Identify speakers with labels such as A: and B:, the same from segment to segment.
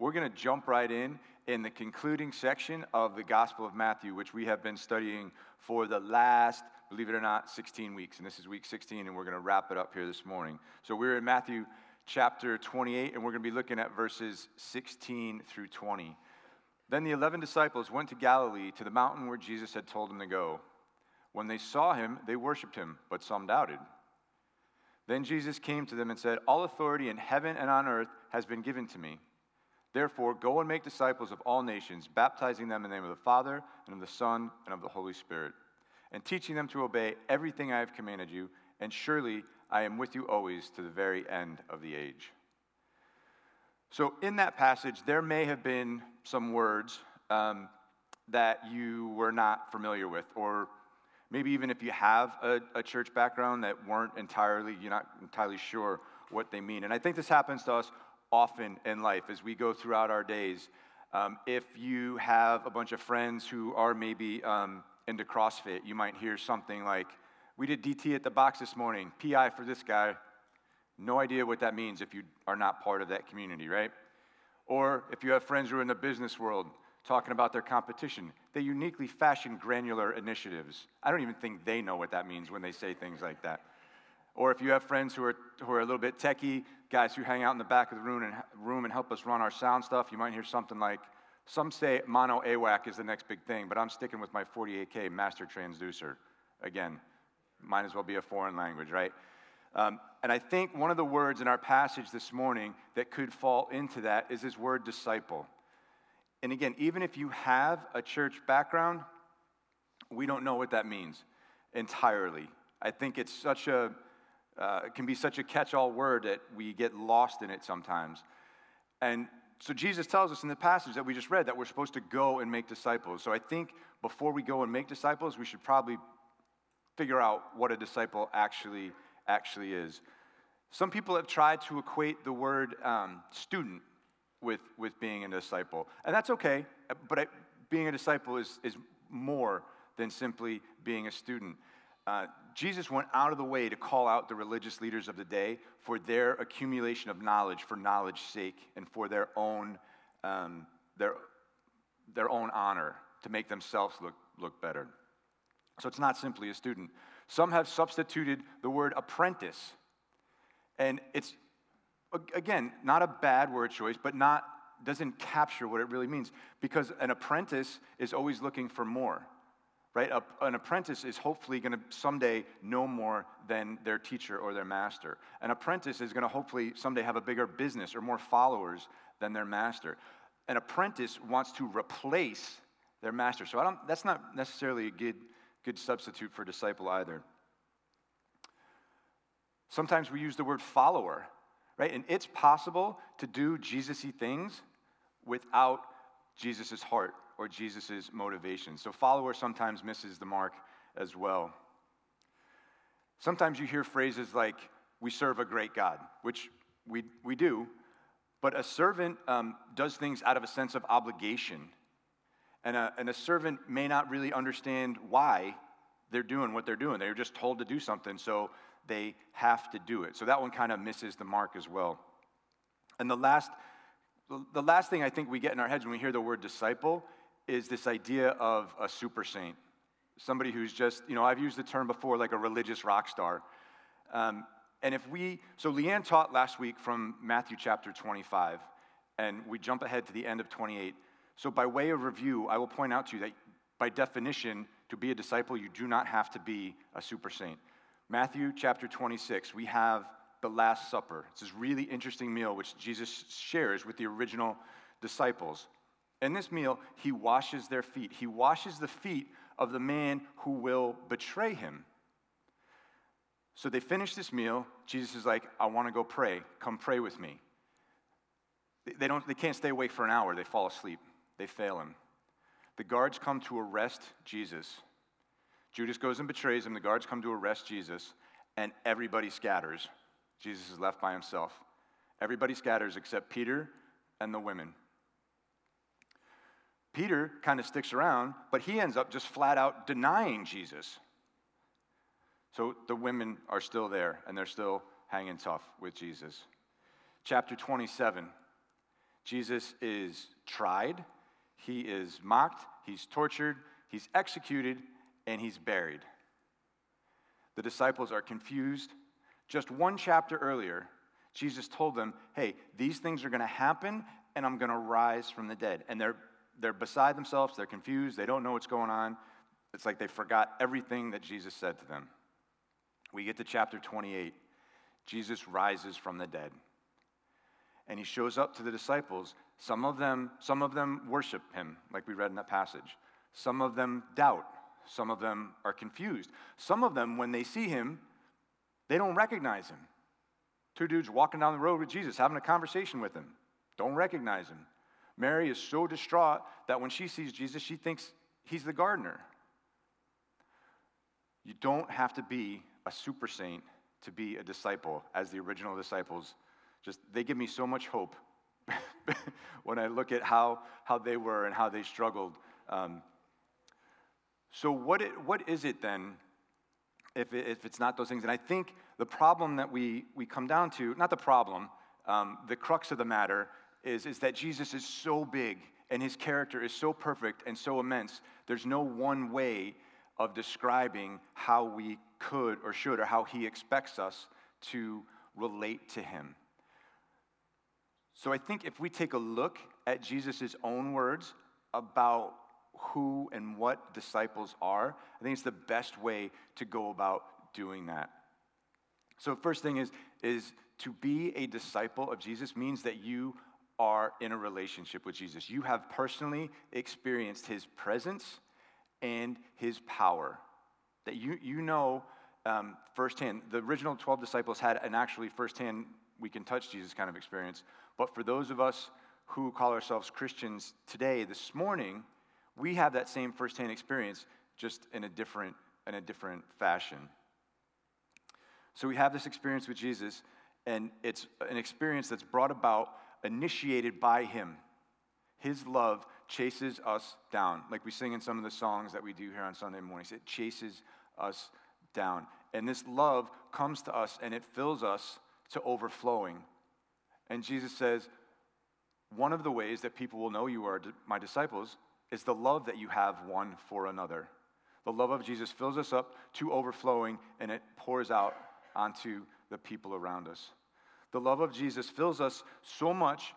A: we're going to jump right in in the concluding section of the Gospel of Matthew, which we have been studying for the last, believe it or not, 16 weeks. And this is week 16, and we're going to wrap it up here this morning. So we're in Matthew chapter 28, and we're going to be looking at verses 16 through 20. Then the 11 disciples went to Galilee, to the mountain where Jesus had told them to go. When they saw him, they worshiped him, but some doubted. Then Jesus came to them and said, All authority in heaven and on earth has been given to me. Therefore, go and make disciples of all nations, baptizing them in the name of the Father, and of the Son, and of the Holy Spirit, and teaching them to obey everything I have commanded you, and surely I am with you always to the very end of the age. So, in that passage, there may have been some words um, that you were not familiar with, or maybe even if you have a, a church background that weren't entirely, you're not entirely sure what they mean. And I think this happens to us often in life as we go throughout our days. Um, if you have a bunch of friends who are maybe um, into CrossFit, you might hear something like, We did DT at the box this morning, PR for this guy. No idea what that means if you are not part of that community, right? Or if you have friends who are in the business world talking about their competition, they uniquely fashion granular initiatives. I don't even think they know what that means when they say things like that. Or if you have friends who are, who are a little bit techie, guys who hang out in the back of the room and, room and help us run our sound stuff, you might hear something like, some say mono AWAC is the next big thing, but I'm sticking with my 48K master transducer. Again, might as well be a foreign language, right? Um, and I think one of the words in our passage this morning that could fall into that is this word disciple. And again, even if you have a church background, we don't know what that means entirely. I think it's such a uh, can be such a catch all word that we get lost in it sometimes. And so Jesus tells us in the passage that we just read that we're supposed to go and make disciples. So I think before we go and make disciples, we should probably figure out what a disciple actually actually is. Some people have tried to equate the word um, student with, with being a disciple, and that's okay. But I, being a disciple is, is more than simply being a student. Uh, Jesus went out of the way to call out the religious leaders of the day for their accumulation of knowledge for knowledge's sake and for their own, um, their, their own honor to make themselves look, look better. So it's not simply a student. Some have substituted the word apprentice. And it's, again, not a bad word choice, but not, doesn't capture what it really means because an apprentice is always looking for more right? A, an apprentice is hopefully going to someday know more than their teacher or their master. An apprentice is going to hopefully someday have a bigger business or more followers than their master. An apprentice wants to replace their master. So I don't, that's not necessarily a good, good substitute for disciple either. Sometimes we use the word follower, right? And it's possible to do Jesus y things without Jesus' heart or Jesus' motivation. So, follower sometimes misses the mark as well. Sometimes you hear phrases like, we serve a great God, which we, we do, but a servant um, does things out of a sense of obligation. And a, and a servant may not really understand why they're doing what they're doing. They're just told to do something, so they have to do it. So that one kind of misses the mark as well. And the last, the last thing I think we get in our heads when we hear the word disciple is this idea of a super saint, somebody who's just, you know, I've used the term before, like a religious rock star. Um, and if we, so Leanne taught last week from Matthew chapter 25, and we jump ahead to the end of 28. So, by way of review, I will point out to you that by definition, to be a disciple, you do not have to be a super saint. Matthew chapter 26, we have the Last Supper. It's this really interesting meal which Jesus shares with the original disciples. In this meal, he washes their feet. He washes the feet of the man who will betray him. So they finish this meal. Jesus is like, I want to go pray. Come pray with me. They, don't, they can't stay awake for an hour. They fall asleep. They fail him. The guards come to arrest Jesus. Judas goes and betrays him. The guards come to arrest Jesus, and everybody scatters. Jesus is left by himself. Everybody scatters except Peter and the women. Peter kind of sticks around, but he ends up just flat out denying Jesus. So the women are still there and they're still hanging tough with Jesus. Chapter 27. Jesus is tried, he is mocked, he's tortured, he's executed, and he's buried. The disciples are confused. Just one chapter earlier, Jesus told them, Hey, these things are going to happen, and I'm going to rise from the dead. And they're, they're beside themselves, they're confused, they don't know what's going on. It's like they forgot everything that Jesus said to them. We get to chapter 28. Jesus rises from the dead. And he shows up to the disciples. Some of them, some of them worship him, like we read in that passage. Some of them doubt. Some of them are confused. Some of them, when they see him, they don't recognize him. Two dudes walking down the road with Jesus, having a conversation with him, don't recognize him. Mary is so distraught that when she sees Jesus, she thinks he's the gardener. You don't have to be a super saint to be a disciple, as the original disciples. Just they give me so much hope when I look at how, how they were and how they struggled. Um, so, what, it, what is it then if, it, if it's not those things? And I think the problem that we, we come down to, not the problem, um, the crux of the matter is, is that Jesus is so big and his character is so perfect and so immense. There's no one way of describing how we could or should or how he expects us to relate to him. So I think if we take a look at Jesus' own words about who and what disciples are, I think it's the best way to go about doing that. So first thing is is to be a disciple of Jesus means that you are in a relationship with Jesus. You have personally experienced his presence and his power. That you, you know um, firsthand. The original 12 disciples had an actually firsthand, we can touch Jesus kind of experience. But for those of us who call ourselves Christians today, this morning, we have that same firsthand experience, just in a different, in a different fashion. So we have this experience with Jesus, and it's an experience that's brought about, initiated by Him. His love chases us down, like we sing in some of the songs that we do here on Sunday mornings. It chases us down. And this love comes to us and it fills us to overflowing. And Jesus says, one of the ways that people will know you are my disciples is the love that you have one for another. The love of Jesus fills us up to overflowing and it pours out onto the people around us. The love of Jesus fills us so much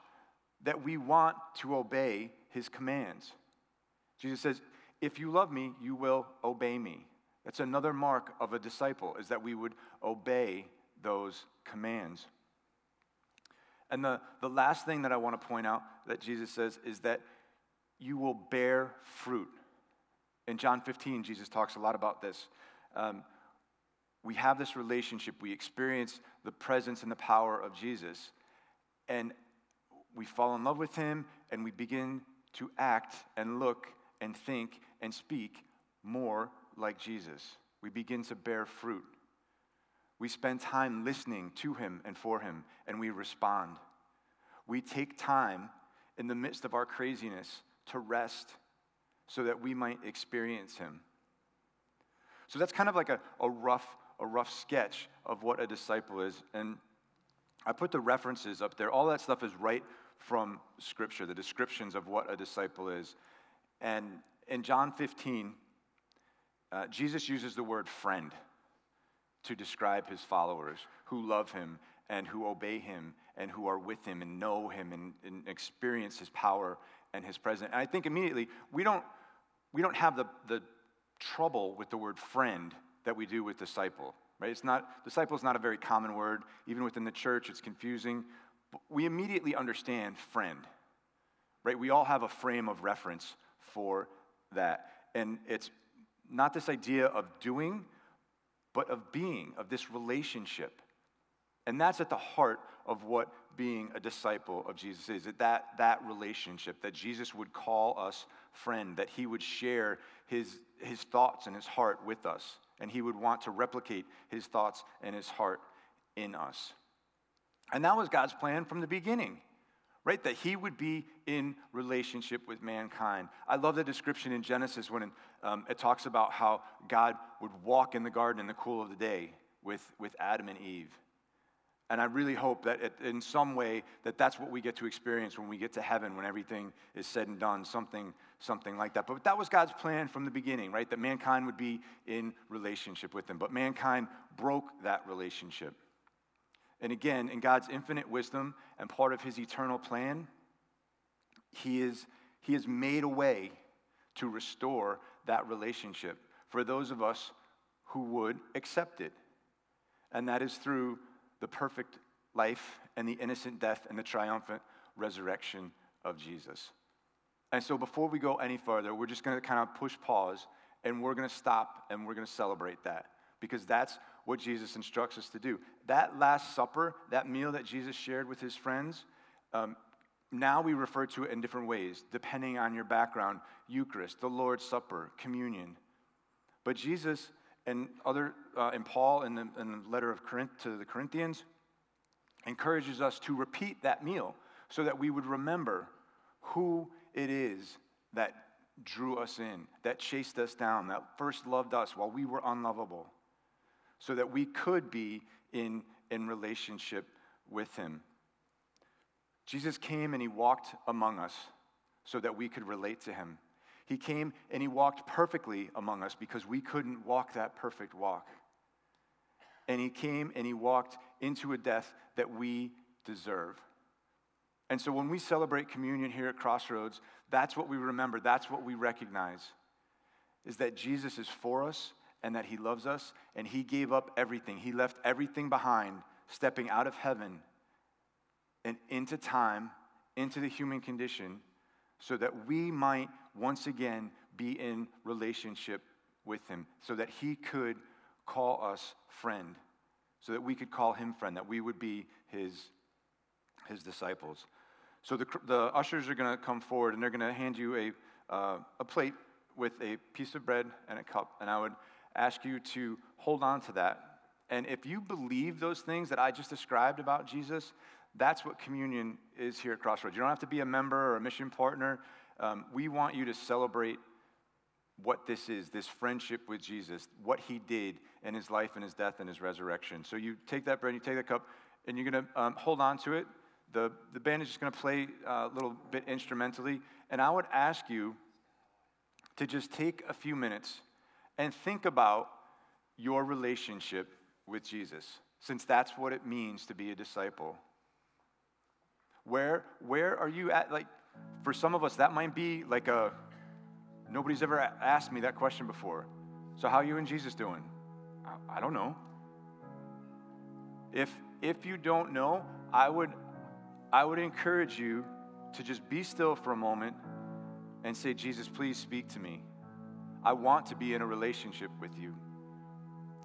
A: that we want to obey his commands. Jesus says, If you love me, you will obey me. That's another mark of a disciple, is that we would obey those commands. And the, the last thing that I want to point out that Jesus says is that you will bear fruit. In John 15, Jesus talks a lot about this. Um, we have this relationship, we experience the presence and the power of Jesus, and we fall in love with him, and we begin to act and look and think and speak more like Jesus. We begin to bear fruit. We spend time listening to him and for him, and we respond. We take time in the midst of our craziness to rest so that we might experience him. So that's kind of like a, a rough a rough sketch of what a disciple is. And I put the references up there. All that stuff is right from Scripture, the descriptions of what a disciple is. And in John 15, uh, Jesus uses the word friend to describe his followers who love him and who obey him and who are with him and know him and, and experience his power and his presence. And I think immediately we don't, we don't have the, the trouble with the word friend that we do with disciple. Right? It's not disciple is not a very common word. Even within the church, it's confusing we immediately understand friend, right? We all have a frame of reference for that. And it's not this idea of doing, but of being, of this relationship. And that's at the heart of what being a disciple of Jesus is that, that relationship, that Jesus would call us friend, that he would share his, his thoughts and his heart with us, and he would want to replicate his thoughts and his heart in us. And that was God's plan from the beginning, right? That he would be in relationship with mankind. I love the description in Genesis when um, it talks about how God would walk in the garden in the cool of the day with, with Adam and Eve. And I really hope that it, in some way that that's what we get to experience when we get to heaven, when everything is said and done, something, something like that. But that was God's plan from the beginning, right? That mankind would be in relationship with Him. But mankind broke that relationship. And again, in God's infinite wisdom and part of His eternal plan, He is He has made a way to restore that relationship for those of us who would accept it. And that is through the perfect life and the innocent death and the triumphant resurrection of Jesus. And so before we go any further, we're just going to kind of push pause and we're going to stop and we're going to celebrate that because that's what Jesus instructs us to do. That Last Supper, that meal that Jesus shared with his friends, um, now we refer to it in different ways, depending on your background Eucharist, the Lord's Supper, communion. But Jesus and other, uh, Paul in the, in the letter of Corinth, to the Corinthians encourages us to repeat that meal so that we would remember who it is that drew us in, that chased us down, that first loved us while we were unlovable, so that we could be in, in relationship with him. Jesus came and he walked among us so that we could relate to him. He came and he walked perfectly among us because we couldn't walk that perfect walk. And he came and he walked into a death that we deserve. And so when we celebrate communion here at Crossroads, that's what we remember, that's what we recognize is that Jesus is for us and that he loves us and he gave up everything. He left everything behind, stepping out of heaven and into time, into the human condition, so that we might once again be in relationship with him, so that he could call us friend, so that we could call him friend, that we would be his, his disciples. So the, the ushers are going to come forward and they're going to hand you a, uh, a plate with a piece of bread and a cup. And I would ask you to hold on to that. And if you believe those things that I just described about Jesus, that's what communion is here at Crossroads. You don't have to be a member or a mission partner. Um, we want you to celebrate what this is this friendship with Jesus, what he did in his life and his death and his resurrection. So you take that bread, you take that cup, and you're going to um, hold on to it. The, the band is just going to play uh, a little bit instrumentally. And I would ask you to just take a few minutes and think about your relationship with Jesus, since that's what it means to be a disciple. Where, where are you at? Like, for some of us, that might be like a, nobody's ever asked me that question before. So, how you and Jesus doing? I, I don't know. If, if you don't know, I would, I would encourage you to just be still for a moment and say, Jesus, please speak to me. I want to be in a relationship with you.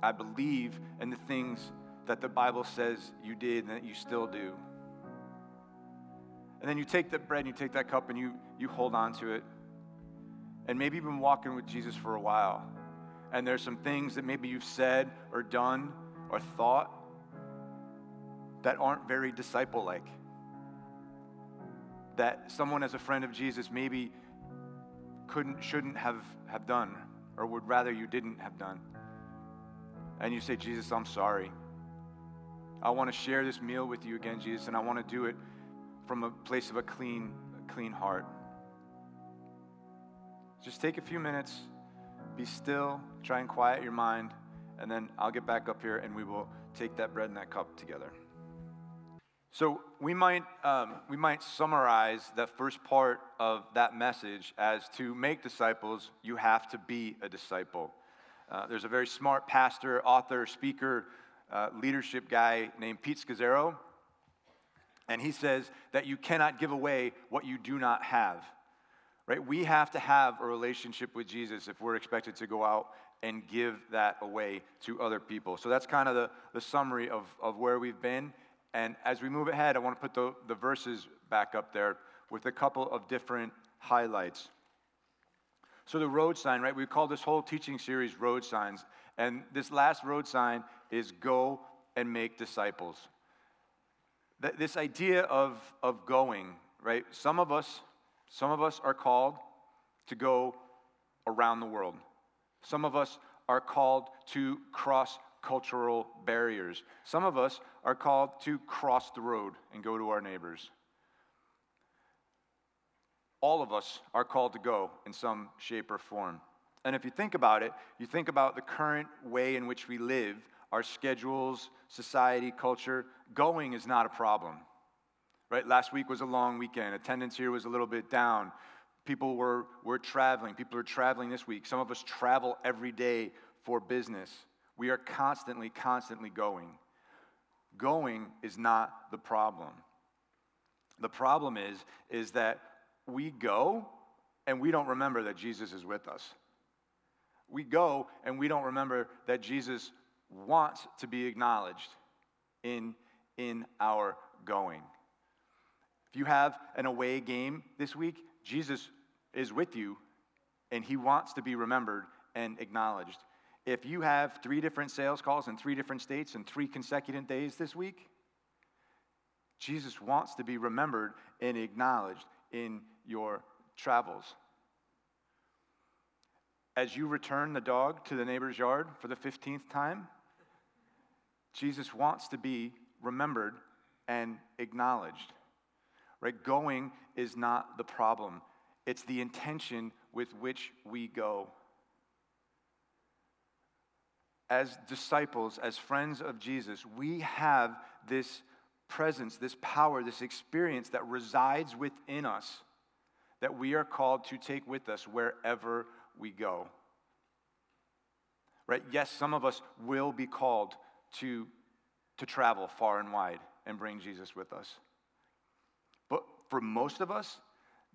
A: I believe in the things that the Bible says you did and that you still do. And then you take that bread and you take that cup and you, you hold on to it. And maybe you've been walking with Jesus for a while. And there's some things that maybe you've said or done or thought that aren't very disciple like. That someone as a friend of Jesus maybe couldn't, shouldn't have, have done, or would rather you didn't have done. And you say, Jesus, I'm sorry. I want to share this meal with you again, Jesus, and I want to do it from a place of a clean, clean heart. Just take a few minutes, be still, try and quiet your mind, and then I'll get back up here and we will take that bread and that cup together. So we might, um, we might summarize that first part of that message as to make disciples, you have to be a disciple. Uh, there's a very smart pastor, author, speaker, uh, leadership guy named Pete Scazzero and he says that you cannot give away what you do not have. Right? We have to have a relationship with Jesus if we're expected to go out and give that away to other people. So that's kind of the, the summary of, of where we've been. And as we move ahead, I want to put the, the verses back up there with a couple of different highlights. So the road sign, right? We call this whole teaching series road signs. And this last road sign is go and make disciples this idea of, of going, right? Some of us, some of us are called to go around the world. Some of us are called to cross cultural barriers. Some of us are called to cross the road and go to our neighbors. All of us are called to go in some shape or form. And if you think about it, you think about the current way in which we live, our schedules, society, culture, going is not a problem. Right? Last week was a long weekend. Attendance here was a little bit down. People were, were traveling. People are traveling this week. Some of us travel every day for business. We are constantly, constantly going. Going is not the problem. The problem is, is that we go and we don't remember that Jesus is with us. We go and we don't remember that Jesus wants to be acknowledged in, in our going. If you have an away game this week, Jesus is with you and he wants to be remembered and acknowledged. If you have three different sales calls in three different states and three consecutive days this week, Jesus wants to be remembered and acknowledged in your travels. As you return the dog to the neighbor's yard for the 15th time, Jesus wants to be remembered and acknowledged. Right? Going is not the problem, it's the intention with which we go. As disciples, as friends of Jesus, we have this presence, this power, this experience that resides within us that we are called to take with us wherever we go. Right? Yes, some of us will be called to, to travel far and wide and bring Jesus with us. But for most of us,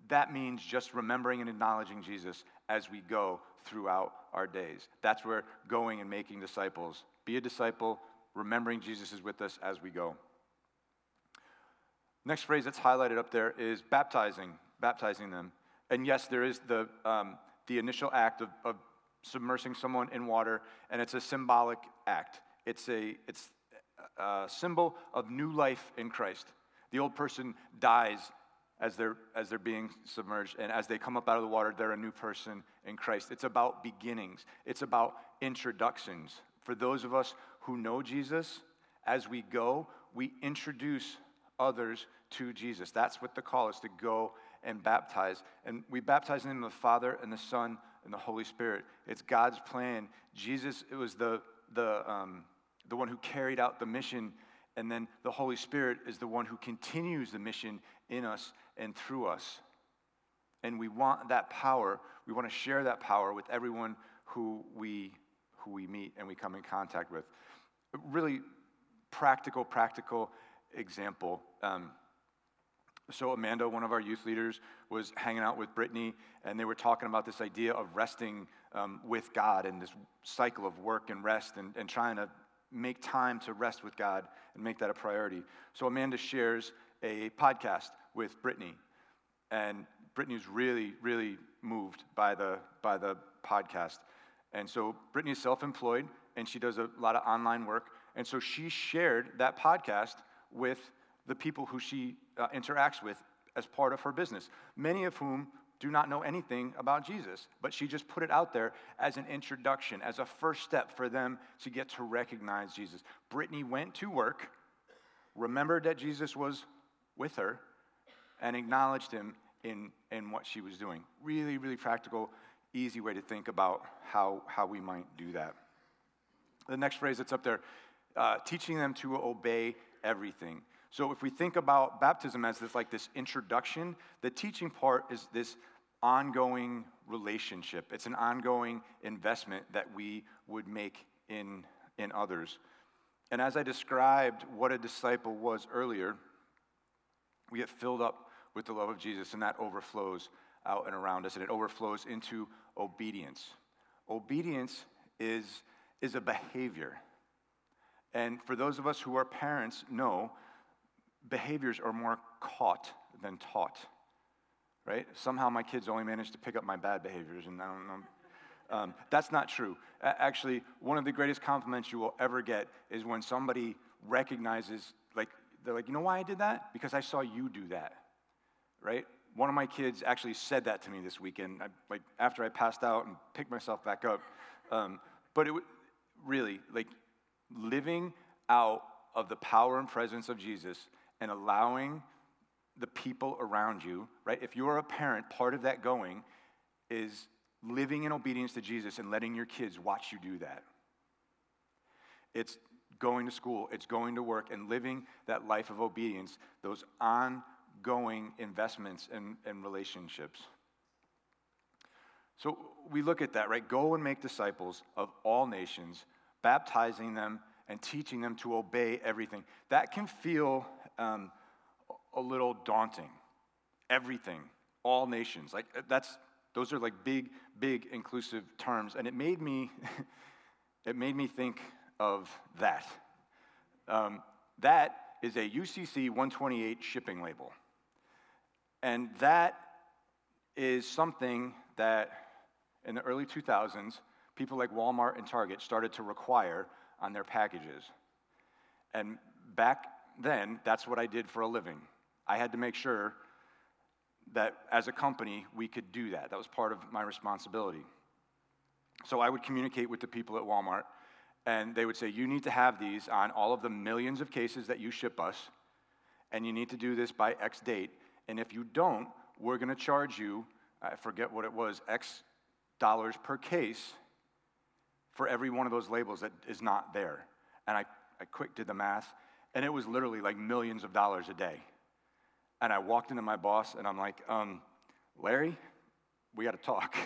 A: that means just remembering and acknowledging Jesus as we go throughout our days. That's where going and making disciples. Be a disciple, remembering Jesus is with us as we go. Next phrase that's highlighted up there is baptizing, baptizing them. And yes, there is the, um, the initial act of, of submersing someone in water, and it's a symbolic act. It's a, it's a symbol of new life in Christ. The old person dies as they're, as they're being submerged, and as they come up out of the water, they're a new person in Christ. It's about beginnings, it's about introductions. For those of us who know Jesus, as we go, we introduce others to Jesus. That's what the call is to go and baptize. And we baptize in the name of the Father and the Son and the Holy Spirit. It's God's plan. Jesus, it was the, the, um, the one who carried out the mission, and then the Holy Spirit is the one who continues the mission in us and through us. And we want that power. We want to share that power with everyone who we, who we meet and we come in contact with. Really practical, practical example. Um, so, Amanda, one of our youth leaders, was hanging out with Brittany, and they were talking about this idea of resting um, with God and this cycle of work and rest and, and trying to make time to rest with God and make that a priority. So, Amanda shares a podcast with Brittany, and Brittany's really, really moved by the, by the podcast. And so, Brittany is self employed, and she does a lot of online work. And so, she shared that podcast with the people who she uh, interacts with as part of her business, many of whom do not know anything about Jesus, but she just put it out there as an introduction, as a first step for them to get to recognize Jesus. Brittany went to work, remembered that Jesus was with her, and acknowledged him in, in what she was doing. Really, really practical, easy way to think about how, how we might do that. The next phrase that's up there uh, teaching them to obey everything. So if we think about baptism as this like this introduction, the teaching part is this ongoing relationship. It's an ongoing investment that we would make in, in others. And as I described what a disciple was earlier, we get filled up with the love of Jesus, and that overflows out and around us, and it overflows into obedience. Obedience is, is a behavior. And for those of us who are parents, know behaviors are more caught than taught, right? Somehow my kids only manage to pick up my bad behaviors, and I don't know. Um, that's not true. Actually, one of the greatest compliments you will ever get is when somebody recognizes, like, they're like, you know why I did that? Because I saw you do that, right? One of my kids actually said that to me this weekend, I, like after I passed out and picked myself back up. Um, but it was really, like, living out of the power and presence of Jesus and allowing the people around you, right? If you're a parent, part of that going is living in obedience to Jesus and letting your kids watch you do that. It's going to school, it's going to work, and living that life of obedience, those ongoing investments in, in relationships. So we look at that, right? Go and make disciples of all nations, baptizing them and teaching them to obey everything. That can feel um, a little daunting. Everything, all nations. Like that's those are like big, big inclusive terms. And it made me it made me think of that. Um, that is a UCC 128 shipping label. And that is something that in the early 2000s, people like Walmart and Target started to require on their packages. And back then, that's what I did for a living. I had to make sure that as a company, we could do that. That was part of my responsibility. So I would communicate with the people at Walmart, and they would say, You need to have these on all of the millions of cases that you ship us, and you need to do this by X date. And if you don't, we're going to charge you, I forget what it was, X dollars per case for every one of those labels that is not there. And I, I quick did the math, and it was literally like millions of dollars a day. And I walked into my boss and I'm like, um, Larry, we got to talk.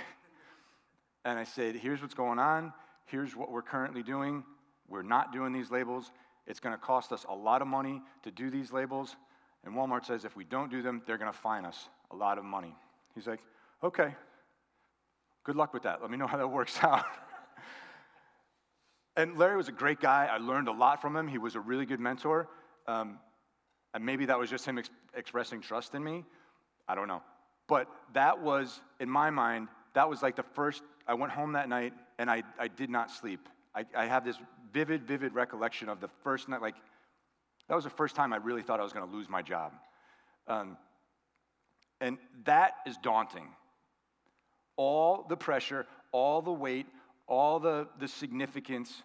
A: and I said, here's what's going on. Here's what we're currently doing. We're not doing these labels. It's going to cost us a lot of money to do these labels. And Walmart says if we don't do them, they're going to fine us a lot of money. He's like, okay, good luck with that. Let me know how that works out. and Larry was a great guy. I learned a lot from him. He was a really good mentor. Um, and maybe that was just him ex- expressing trust in me. I don't know. But that was, in my mind, that was like the first. I went home that night and I, I did not sleep. I, I have this vivid, vivid recollection of the first night. Like, that was the first time I really thought I was going to lose my job. Um, and that is daunting. All the pressure, all the weight, all the, the significance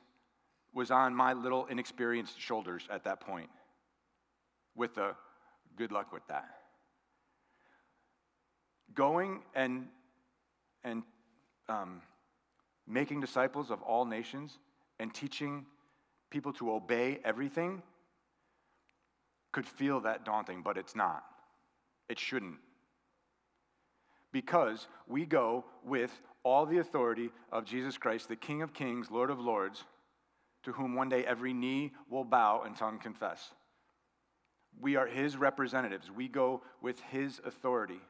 A: was on my little inexperienced shoulders at that point with a good luck with that. Going and, and um, making disciples of all nations and teaching people to obey everything could feel that daunting, but it's not. It shouldn't. Because we go with all the authority of Jesus Christ, the King of Kings, Lord of Lords, to whom one day every knee will bow and tongue confess. We are his representatives. We go with his authority.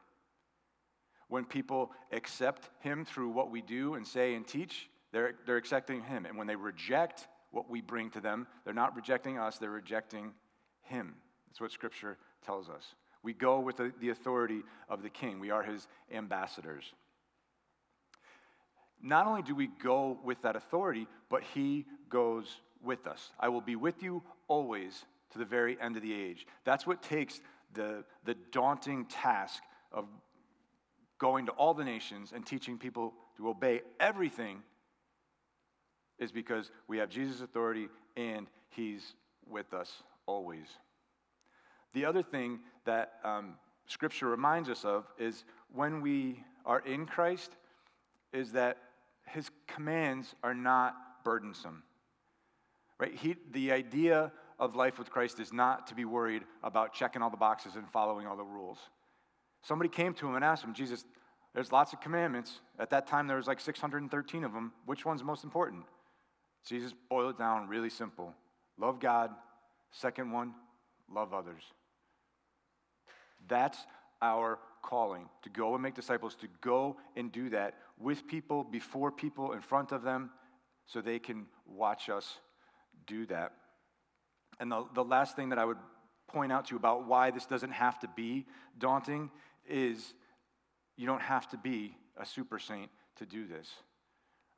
A: When people accept him through what we do and say and teach, they're, they're accepting him. And when they reject what we bring to them, they're not rejecting us, they're rejecting him. That's what scripture tells us. We go with the, the authority of the king, we are his ambassadors. Not only do we go with that authority, but he goes with us. I will be with you always to the very end of the age. That's what takes the, the daunting task of going to all the nations and teaching people to obey everything is because we have Jesus' authority and he's with us always. The other thing that um, Scripture reminds us of is when we are in Christ, is that his commands are not burdensome. Right? He, the idea of life with Christ is not to be worried about checking all the boxes and following all the rules. Somebody came to him and asked him, Jesus, there's lots of commandments. At that time, there was like 613 of them. Which one's most important? Jesus boiled it down really simple love God. Second one, love others. That's our calling to go and make disciples, to go and do that with people, before people, in front of them, so they can watch us do that. And the, the last thing that I would point out to you about why this doesn't have to be daunting is you don't have to be a super saint to do this.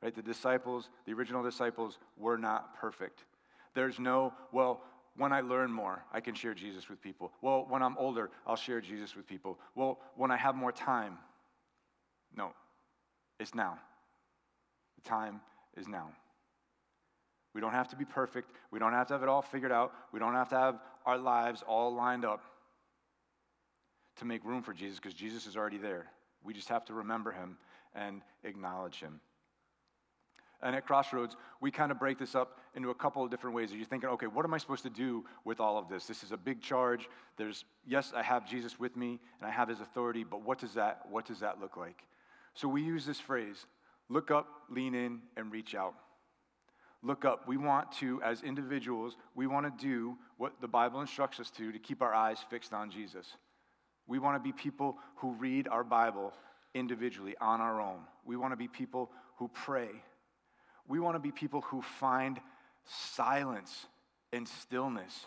A: Right? The disciples, the original disciples, were not perfect. There's no, well, when I learn more, I can share Jesus with people. Well, when I'm older, I'll share Jesus with people. Well, when I have more time. No, it's now. The time is now. We don't have to be perfect. We don't have to have it all figured out. We don't have to have our lives all lined up to make room for Jesus because Jesus is already there. We just have to remember him and acknowledge him. And at Crossroads, we kind of break this up into a couple of different ways. You're thinking, okay, what am I supposed to do with all of this? This is a big charge. There's, yes, I have Jesus with me and I have his authority, but what does that, what does that look like? So we use this phrase look up, lean in, and reach out. Look up. We want to, as individuals, we want to do what the Bible instructs us to to keep our eyes fixed on Jesus. We want to be people who read our Bible individually on our own. We want to be people who pray we want to be people who find silence and stillness.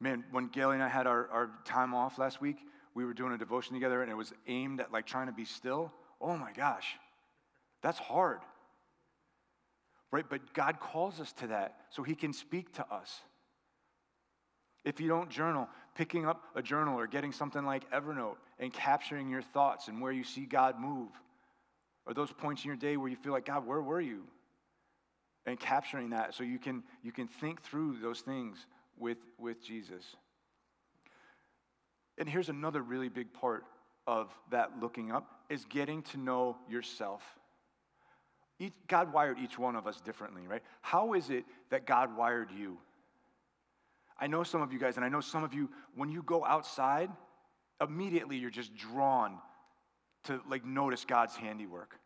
A: Man, when Gail and I had our, our time off last week, we were doing a devotion together and it was aimed at like trying to be still. Oh my gosh, that's hard. Right? But God calls us to that so He can speak to us. If you don't journal, picking up a journal or getting something like Evernote and capturing your thoughts and where you see God move or those points in your day where you feel like, God, where were you? And capturing that so you can, you can think through those things with, with Jesus. And here's another really big part of that looking up is getting to know yourself. Each, God wired each one of us differently, right? How is it that God wired you? I know some of you guys, and I know some of you, when you go outside, immediately you're just drawn to like notice God's handiwork.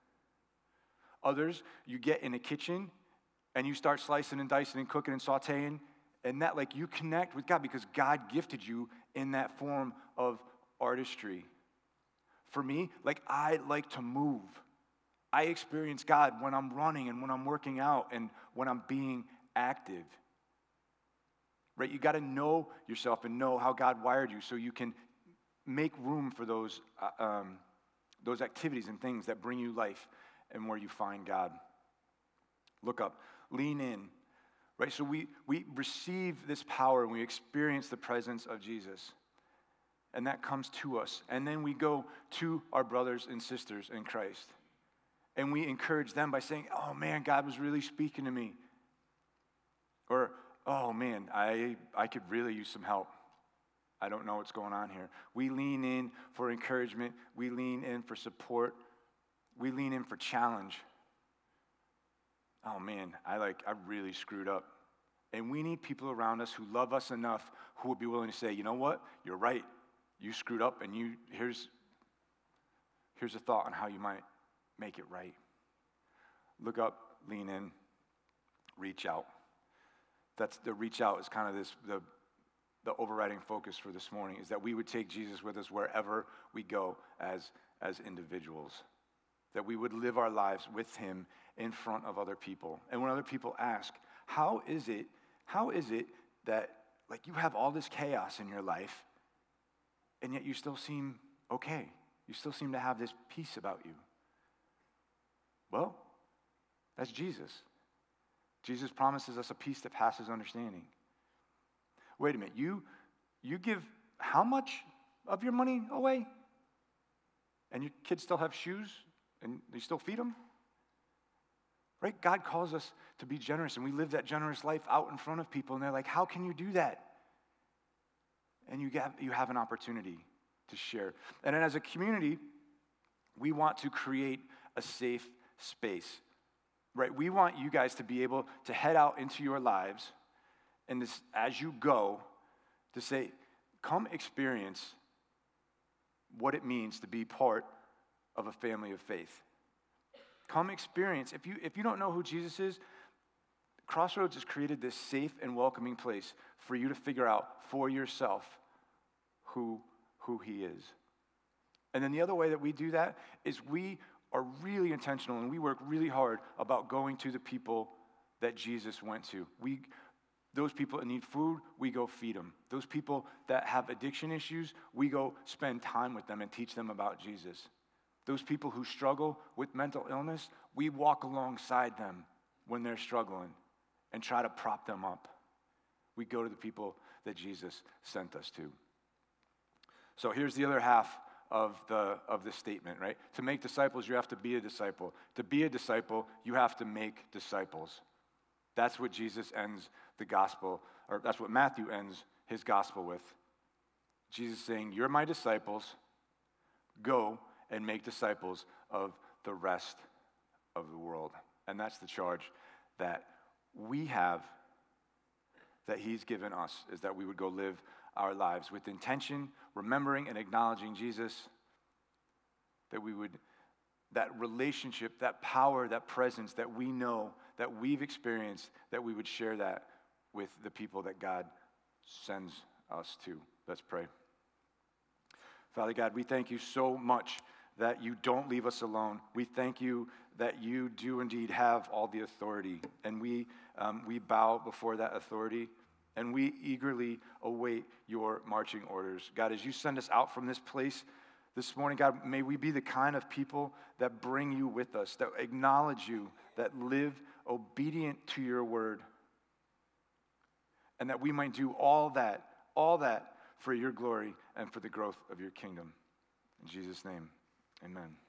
A: Others, you get in a kitchen and you start slicing and dicing and cooking and sauteing, and that like you connect with God because God gifted you in that form of artistry. For me, like I like to move. I experience God when I'm running and when I'm working out and when I'm being active. Right? You got to know yourself and know how God wired you so you can make room for those uh, um, those activities and things that bring you life and where you find God. Look up, lean in, right? So we, we receive this power and we experience the presence of Jesus. And that comes to us. And then we go to our brothers and sisters in Christ. And we encourage them by saying, Oh man, God was really speaking to me. Or, Oh man, I, I could really use some help. I don't know what's going on here. We lean in for encouragement, we lean in for support, we lean in for challenge. Oh man, I like I really screwed up. And we need people around us who love us enough who would be willing to say, "You know what? You're right. You screwed up and you here's here's a thought on how you might make it right." Look up, lean in, reach out. That's the reach out is kind of this the the overriding focus for this morning is that we would take Jesus with us wherever we go as, as individuals. That we would live our lives with him in front of other people. And when other people ask, how is it, how is it that like you have all this chaos in your life and yet you still seem okay? You still seem to have this peace about you. Well, that's Jesus. Jesus promises us a peace that passes understanding wait a minute, you, you give how much of your money away? And your kids still have shoes and you still feed them? Right? God calls us to be generous, and we live that generous life out in front of people, and they're like, How can you do that? And you, get, you have an opportunity to share. And as a community, we want to create a safe space. Right? We want you guys to be able to head out into your lives and this, as you go, to say, come experience what it means to be part of a family of faith. Come experience. If you, if you don't know who Jesus is, Crossroads has created this safe and welcoming place for you to figure out for yourself who, who he is. And then the other way that we do that is we are really intentional and we work really hard about going to the people that Jesus went to. We, those people that need food, we go feed them. Those people that have addiction issues, we go spend time with them and teach them about Jesus. Those people who struggle with mental illness, we walk alongside them when they're struggling and try to prop them up. We go to the people that Jesus sent us to. So here's the other half of the of the statement, right? To make disciples, you have to be a disciple. To be a disciple, you have to make disciples. That's what Jesus ends the gospel, or that's what Matthew ends his gospel with. Jesus saying, You're my disciples. Go and make disciples of the rest of the world. And that's the charge that we have, that He's given us, is that we would go live our lives with intention, remembering and acknowledging Jesus, that we would, that relationship, that power, that presence that we know, that we've experienced, that we would share that with the people that God sends us to. Let's pray. Father God, we thank you so much that you don't leave us alone. We thank you that you do indeed have all the authority, and we, um, we bow before that authority, and we eagerly await your marching orders. God, as you send us out from this place this morning, God, may we be the kind of people that bring you with us, that acknowledge you, that live obedient to your word, and that we might do all that, all that for your glory and for the growth of your kingdom. In Jesus' name, amen.